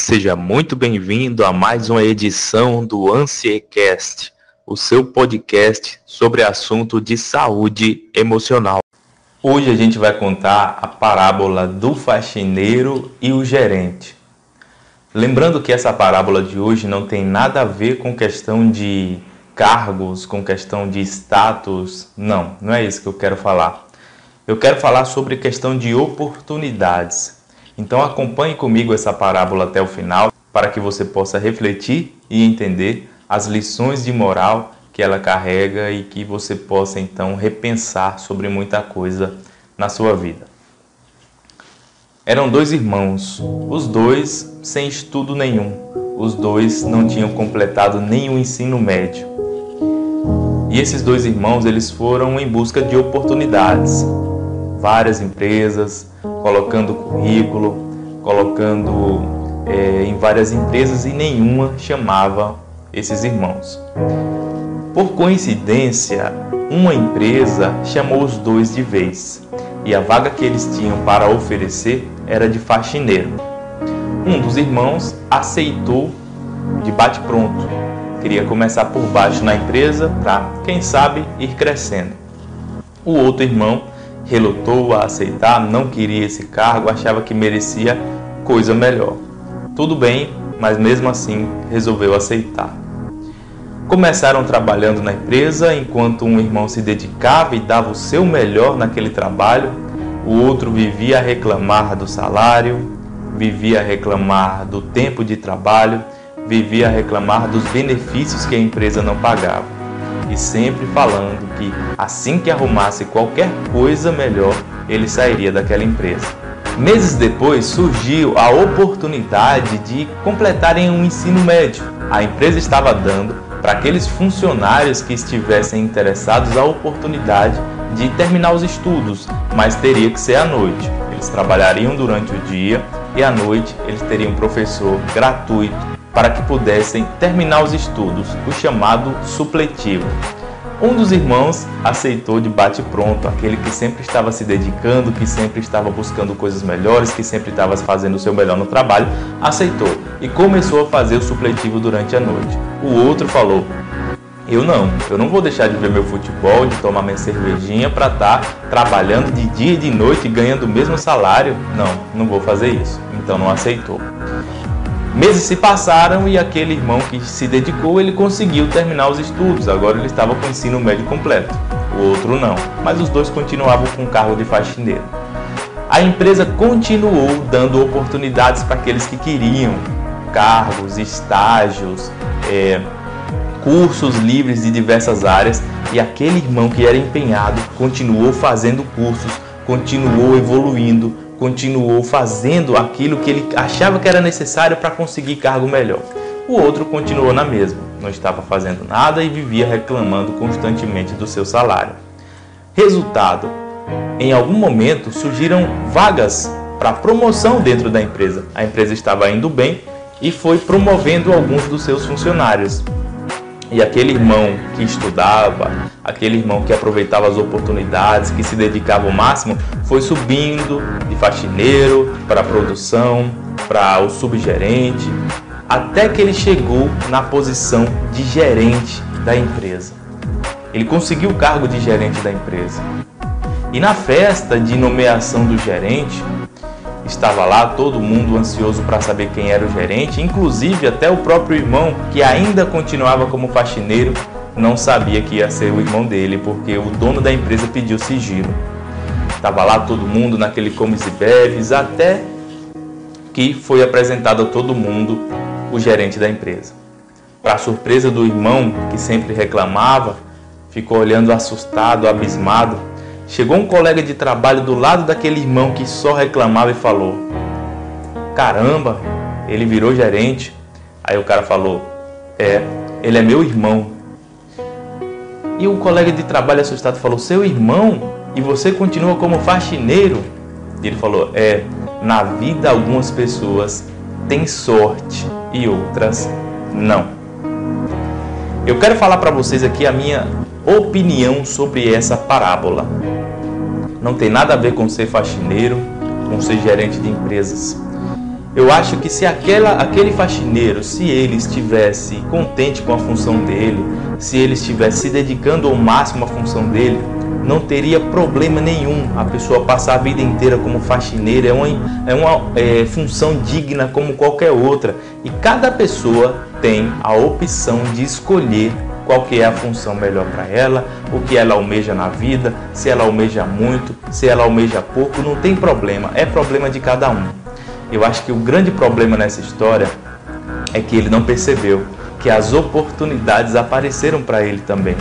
Seja muito bem-vindo a mais uma edição do Ansiecast, o seu podcast sobre assunto de saúde emocional. Hoje a gente vai contar a parábola do faxineiro e o gerente. Lembrando que essa parábola de hoje não tem nada a ver com questão de cargos, com questão de status. Não, não é isso que eu quero falar. Eu quero falar sobre questão de oportunidades. Então acompanhe comigo essa parábola até o final para que você possa refletir e entender as lições de moral que ela carrega e que você possa então repensar sobre muita coisa na sua vida. Eram dois irmãos, os dois sem estudo nenhum. Os dois não tinham completado nenhum ensino médio. E esses dois irmãos, eles foram em busca de oportunidades. Várias empresas, colocando currículo, colocando é, em várias empresas e nenhuma chamava esses irmãos. Por coincidência, uma empresa chamou os dois de vez e a vaga que eles tinham para oferecer era de faxineiro. Um dos irmãos aceitou de bate-pronto. Queria começar por baixo na empresa para, quem sabe, ir crescendo. O outro irmão relutou a aceitar, não queria esse cargo, achava que merecia coisa melhor. Tudo bem, mas mesmo assim resolveu aceitar. Começaram trabalhando na empresa enquanto um irmão se dedicava e dava o seu melhor naquele trabalho, o outro vivia a reclamar do salário, vivia a reclamar do tempo de trabalho, vivia a reclamar dos benefícios que a empresa não pagava e sempre falando que assim que arrumasse qualquer coisa melhor, ele sairia daquela empresa. Meses depois surgiu a oportunidade de completarem um ensino médio. A empresa estava dando para aqueles funcionários que estivessem interessados a oportunidade de terminar os estudos, mas teria que ser à noite. Eles trabalhariam durante o dia e à noite eles teriam um professor gratuito para que pudessem terminar os estudos, o chamado supletivo. Um dos irmãos aceitou de bate-pronto, aquele que sempre estava se dedicando, que sempre estava buscando coisas melhores, que sempre estava fazendo o seu melhor no trabalho, aceitou e começou a fazer o supletivo durante a noite. O outro falou: eu não, eu não vou deixar de ver meu futebol, de tomar minha cervejinha para estar tá trabalhando de dia e de noite ganhando o mesmo salário. Não, não vou fazer isso. Então não aceitou. Meses se passaram e aquele irmão que se dedicou, ele conseguiu terminar os estudos. Agora ele estava com o ensino médio completo. O outro não, mas os dois continuavam com o cargo de faxineiro. A empresa continuou dando oportunidades para aqueles que queriam cargos, estágios, é, cursos livres de diversas áreas e aquele irmão que era empenhado continuou fazendo cursos, continuou evoluindo, continuou fazendo aquilo que ele achava que era necessário para conseguir cargo melhor. O outro continuou na mesma, não estava fazendo nada e vivia reclamando constantemente do seu salário. Resultado: em algum momento surgiram vagas para promoção dentro da empresa. A empresa estava indo bem e foi promovendo alguns dos seus funcionários. E aquele irmão que estudava, aquele irmão que aproveitava as oportunidades, que se dedicava ao máximo, foi subindo de faxineiro para produção, para o subgerente, até que ele chegou na posição de gerente da empresa. Ele conseguiu o cargo de gerente da empresa. E na festa de nomeação do gerente, Estava lá todo mundo ansioso para saber quem era o gerente, inclusive até o próprio irmão, que ainda continuava como faxineiro, não sabia que ia ser o irmão dele, porque o dono da empresa pediu sigilo. Estava lá todo mundo naquele comes e bebes, até que foi apresentado a todo mundo o gerente da empresa. Para surpresa do irmão, que sempre reclamava, ficou olhando assustado, abismado, Chegou um colega de trabalho do lado daquele irmão que só reclamava e falou: Caramba, ele virou gerente. Aí o cara falou: É, ele é meu irmão. E o colega de trabalho assustado falou: Seu irmão? E você continua como faxineiro? E ele falou: É, na vida algumas pessoas têm sorte e outras não. Eu quero falar para vocês aqui a minha opinião sobre essa parábola. Não tem nada a ver com ser faxineiro, com ser gerente de empresas. Eu acho que se aquela, aquele faxineiro, se ele estivesse contente com a função dele, se ele estivesse se dedicando ao máximo à função dele, não teria problema nenhum a pessoa passar a vida inteira como faxineiro. É uma, é uma é, função digna como qualquer outra. E cada pessoa tem a opção de escolher qual que é a função melhor para ela, o que ela almeja na vida, se ela almeja muito, se ela almeja pouco, não tem problema, é problema de cada um. Eu acho que o grande problema nessa história é que ele não percebeu que as oportunidades apareceram para ele também,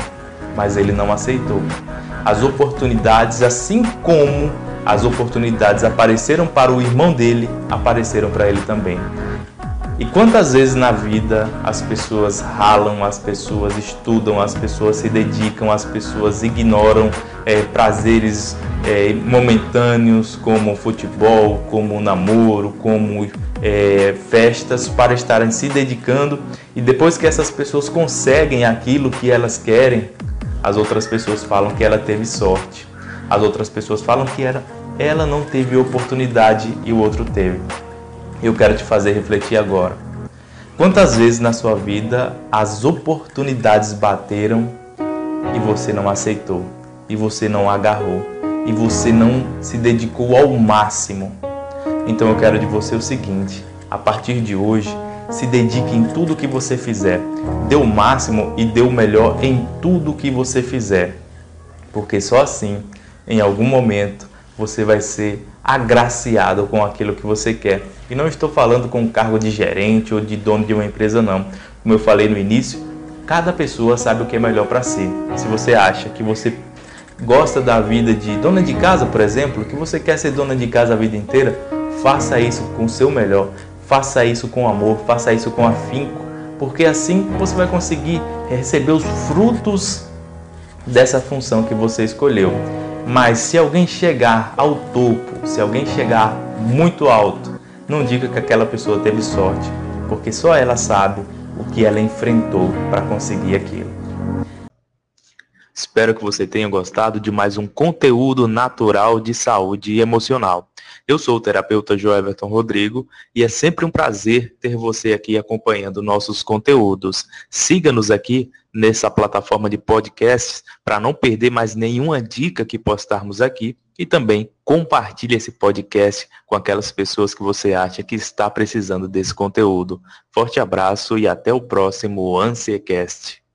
mas ele não aceitou. As oportunidades, assim como as oportunidades apareceram para o irmão dele, apareceram para ele também. E quantas vezes na vida as pessoas ralam, as pessoas estudam, as pessoas se dedicam, as pessoas ignoram é, prazeres é, momentâneos como futebol, como namoro, como é, festas para estarem se dedicando? E depois que essas pessoas conseguem aquilo que elas querem, as outras pessoas falam que ela teve sorte, as outras pessoas falam que era, ela não teve oportunidade e o outro teve eu quero te fazer refletir agora. Quantas vezes na sua vida as oportunidades bateram e você não aceitou, e você não agarrou, e você não se dedicou ao máximo? Então eu quero de você o seguinte: a partir de hoje, se dedique em tudo que você fizer, dê o máximo e dê o melhor em tudo que você fizer, porque só assim, em algum momento, você vai ser agraciado com aquilo que você quer. E não estou falando com cargo de gerente ou de dono de uma empresa, não. Como eu falei no início, cada pessoa sabe o que é melhor para si. Se você acha que você gosta da vida de dona de casa, por exemplo, que você quer ser dona de casa a vida inteira, faça isso com o seu melhor, faça isso com amor, faça isso com afinco, porque assim você vai conseguir receber os frutos dessa função que você escolheu. Mas se alguém chegar ao topo, se alguém chegar muito alto, não diga que aquela pessoa teve sorte, porque só ela sabe o que ela enfrentou para conseguir aquilo. Espero que você tenha gostado de mais um conteúdo natural de saúde emocional. Eu sou o terapeuta Joeverton Rodrigo e é sempre um prazer ter você aqui acompanhando nossos conteúdos. Siga-nos aqui nessa plataforma de podcasts para não perder mais nenhuma dica que postarmos aqui e também compartilhe esse podcast com aquelas pessoas que você acha que está precisando desse conteúdo. Forte abraço e até o próximo Ansiecast.